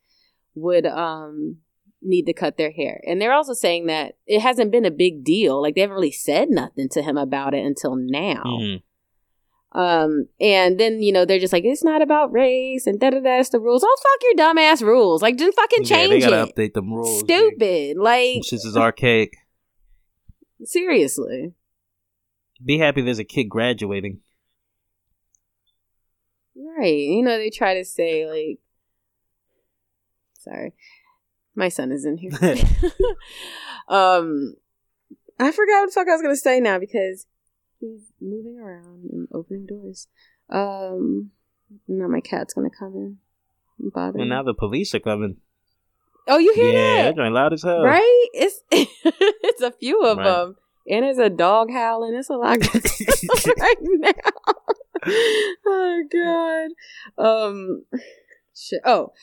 would um need to cut their hair. And they're also saying that it hasn't been a big deal. Like they haven't really said nothing to him about it until now. Mhm. Um, and then you know they're just like, it's not about race and da da da. It's the rules. Oh fuck your dumbass rules. Like just fucking Yeah, change they gotta it. update them rules. Stupid. Like This is archaic. seriously. Be happy there's a kid graduating. Right. You know, they try to say like sorry. My son is in here. um I forgot what the fuck I was gonna say now because he's moving around and opening doors. Um now my cat's gonna come in and bother And now the police are coming. Oh, you hear yeah, that? they're going loud as hell. Right? It's it's a few of Right. them. And there's a dog howling. It's a lot right now. oh god. Um shit. Oh.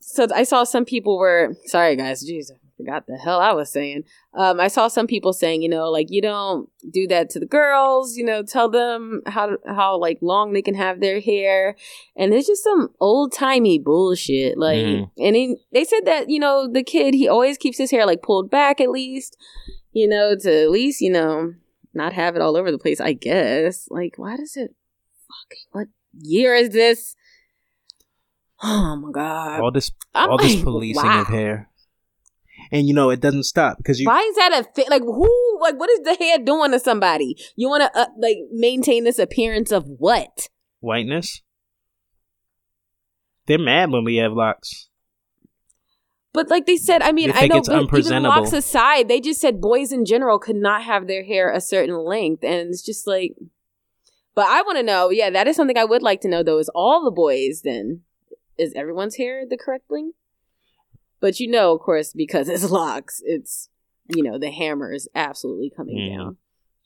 So I saw some people were sorry guys, I forgot the hell I was saying. Um I saw some people saying, you know, like you don't do that to the girls, you know, tell them how how like long they can have their hair. And it's just some old-timey bullshit. Like Mhm. and he, they said that, you know, the kid he always keeps his hair like pulled back at least, you know, to at least, you know, not have it all over the place, I guess. Like why does it fucking what year is this? Oh my god. all this, I'm all this like, policing wow. of hair, and you know it doesn't stop because you. Why is that a fit? Like who? Like what is the hair doing to somebody? You want to uh, like maintain this appearance of what? whiteness. They're mad when we have locks. But like they said, I mean, I know, it's but even locks aside, they just said boys in general could not have their hair a certain length, and it's just like. But I want to know. Yeah, that is something I would like to know. Though, is all the boys then? Is everyone's hair the correct length? But you know, of course, because it's locks, it's you know the hammer is absolutely coming Mhm. down.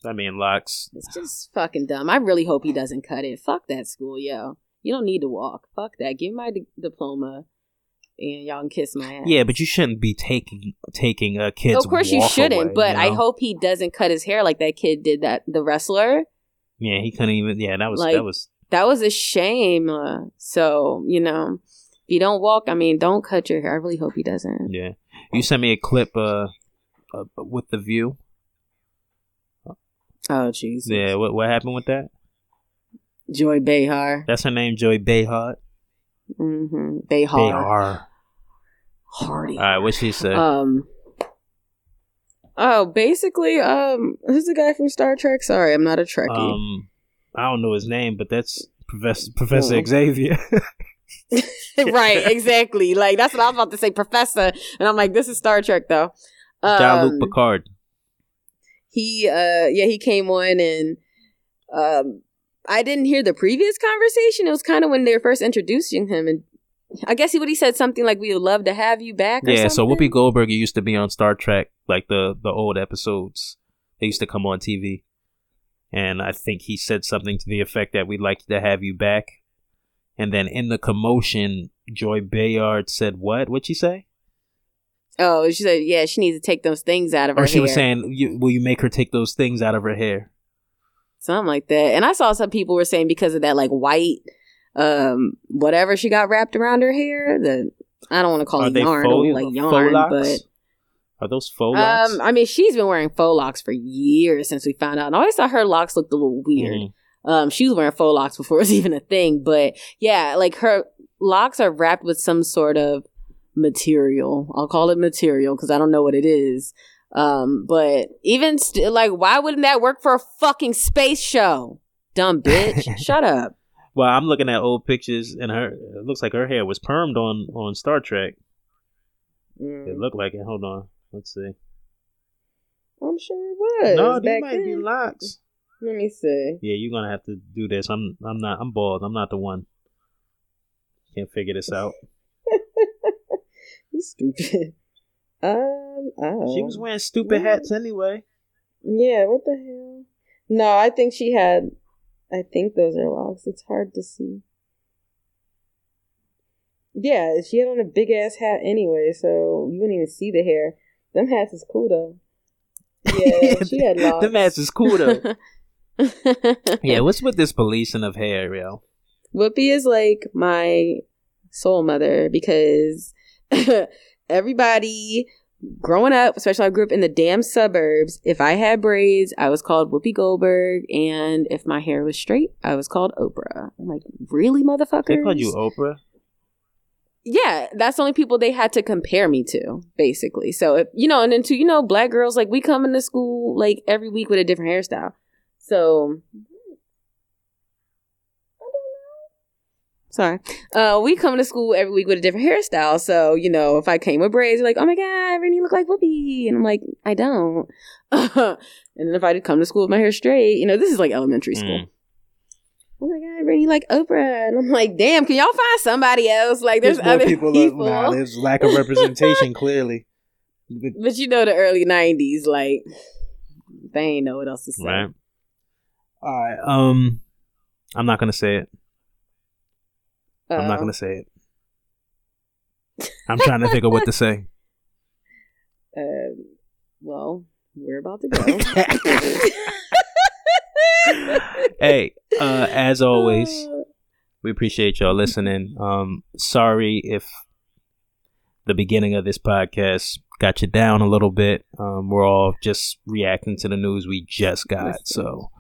I mean, locks. It's just fucking dumb. I really hope he doesn't cut it. Fuck that school, yo. You don't need to walk. Fuck that. Give me my di- diploma, and y'all can kiss my ass. Yeah, but you shouldn't be taking taking a kid's. of course you shouldn't. away, but you I hope he doesn't cut his hair like that kid did. That the wrestler. Yeah, he couldn't even. Yeah, that was Like- that was. That was a shame. Uh, so you know, if you don't walk, I mean, don't cut your hair. I really hope he doesn't. Yeah, you sent me a clip. Uh, uh with the view. Oh Jesus. Yeah, what what happened with that? Joy Behar. That's her name, Joy Behar. Mm-hmm. Behar. Behar. Hardy. All right, what she said? Um. Oh, basically, um, who's the guy from Star Trek? Sorry, I'm not a Trekkie. um, I don't know his name, but that's Professor Professor Oh. Xavier. right, exactly. Like that's what I was about to say, Professor, and I'm like, this is Star Trek though. Um, Picard. he, uh, yeah, he came on and, um, I didn't hear the previous conversation. It was kind of when they were first introducing him, and I guess he would he said something like, "We would love to have you back." Or Yeah, so. Whoopi Goldberg used to be on Star Trek, like the the old episodes. They used to come on TV, and I think he said something to the effect that we'd like to have you back. And then in the commotion, Joy Behar said, "What? What'd she say?" Oh, she said, "Yeah, she needs to take those things out of her hair. Or she hair." was saying, you, "Will you make her take those things out of her hair?" something like that. And I saw some people were saying because of that like white um whatever she got wrapped around her hair, the I don't want to call Are it yarn, faux, like yarn, but Are those faux locks? um I mean she's been wearing faux locks for years since we found out. And I always thought her locks looked a little weird. Mhm. Um she was wearing faux locks before it was even a thing, but yeah, like her locks are wrapped with some sort of material. I'll call it material because I don't know what it is. Um, but even st- like, why wouldn't that work for a fucking space show? Dumb bitch. Shut up. Well, I'm looking at old pictures, and her it looks like her hair was permed on on Star Trek. Mm. It looked like it. Hold on, let's see. I'm sure it was. no, these might be locks. Let me see. Yeah, you're gonna have to do this. I'm I'm not I'm bald. I'm not the one. Can't figure this out. You stupid. Um, oh, She was wearing stupid hats anyway. Yeah, what the hell? No, I think she had. I think those are locks. It's hard to see. Yeah, she had on a big ass hat anyway, so you wouldn't even see the hair. Them hats is cool though. Yeah, she had locks. Them hats is cool though. yeah, what's with this policing of hair, yo? Whoopi is like my soul mother because everybody growing up, especially I grew up in the damn suburbs, if I had braids, I was called Whoopi Goldberg, and if my hair was straight, I was called Oprah. I'm like, really, motherfuckers? They called you Oprah. yeah, that's the only people they had to compare me to, basically. So if you know, and then to you know, black girls like we come into school like every week with a different hairstyle. So I don't know. sorry, uh, we come to school every week with a different hairstyle. So you know, if I came with braids, you're like, oh my god, Rennie look like Whoopi, and I'm like, I don't. and then if I did come to school with my hair straight, you know, this is like elementary school. Mm. Oh my god, Rennie like Oprah, and I'm like, damn, can y'all find somebody else? Like, there's, There's more other people. people. Nah, there's lack of representation. clearly, But you know, the early '90s, like they ain't know what else to say. right? All right. Um, I'm not gonna say it. I'm not gonna say it. I'm trying to think of what to say. Uh, well, we're about to go. hey, uh, as always, we appreciate y'all listening. Um, sorry if the beginning of this podcast got you down a little bit. Um, we're all just reacting to the news we just got. So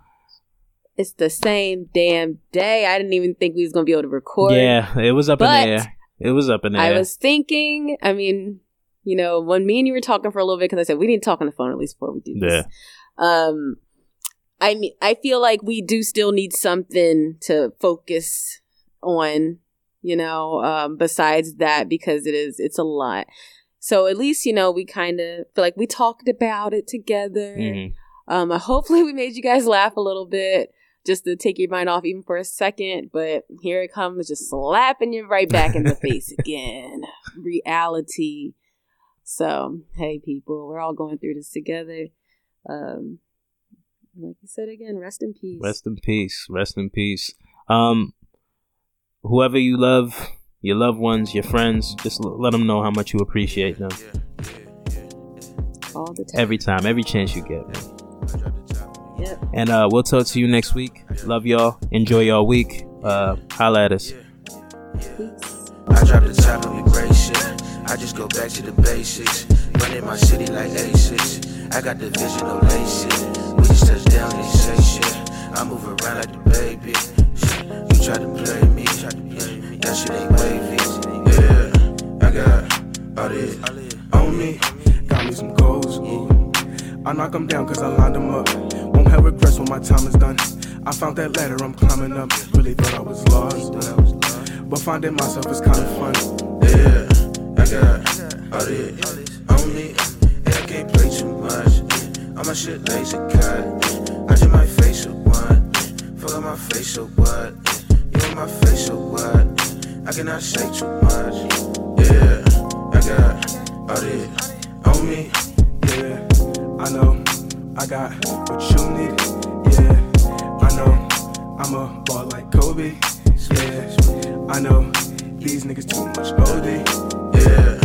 it's the same damn day. I didn't even think we was gonna be able to record. yeah, it was up in But the air. It was up in the I air. I was thinking. I mean, you know, when me and you were talking for a little bit, because I said we need to talk on the phone at least before we do this. Um, I mean, I feel like we do still need something to focus on, you know, um, besides that because it is it's a lot. So at least you know we kind of feel like we talked about it together. Mhm. Um, hopefully we made you guys laugh a little bit. Just to take your mind off even for a second, but here it comes, just slapping you right back in the face again. Reality. So, hey, people, we're all going through this together. Um, like you said again, rest in peace. Rest in peace. Rest in peace. Um, whoever you love, your loved ones, your friends, just l- let them know how much you appreciate them all the time. every time, every chance you get. Yep. And uh, we'll talk to you next week. Love y'all. Enjoy y'all week. Uh, holla at us. I drop the top and we break shit. I just go back to the basics. Running my city like A6. I got the vision, no lace shit. We just touch down and say shit. I move around like the baby. You try to play me. That shit ain't wavy. Yeah, I got all this on me. Got me some goals. Ooh. I knock them down cause I lined them up. Have regrets when my time is done. I found that ladder, I'm climbing up. Really thought I was lost. But finding myself is kinda fun. Yeah, I got all this on me. And I can't play too much. All my shit lazy cut. I just face it one. Fuck up my face or what? You in my face or what? I cannot say too much. Yeah, I got all this on me. Yeah, I know got what you need. Yeah, I know I'm a ball like Kobe. Yeah, I know these niggas too much OD. Yeah,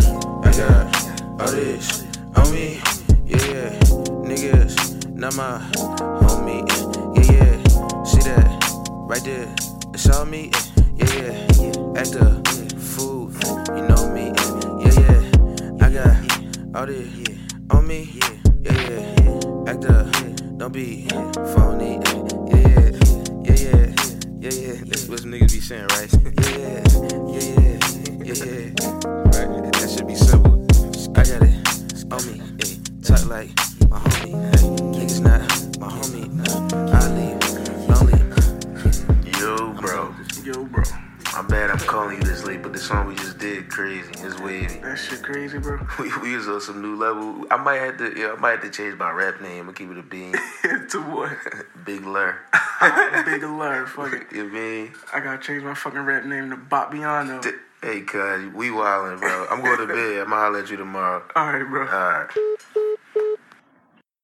I got all this on me. Yeah, niggas, not my homie. Yeah, yeah, see that right there? It's all me. Be phony. Yeah, yeah, yeah, yeah, yeah. That's what some niggas be saying, right? We, we was on some new level. I might have to. Yeah, I might have to change my rap name and keep it a bean. to what? Big Lur. Big alert, fuck it. You mean? I gotta change my fucking rap name to Bot Biano. D- Hey, cuz, we wildin', bro. I'm going to bed. I'm gonna holler at you tomorrow. All right, bro. All right.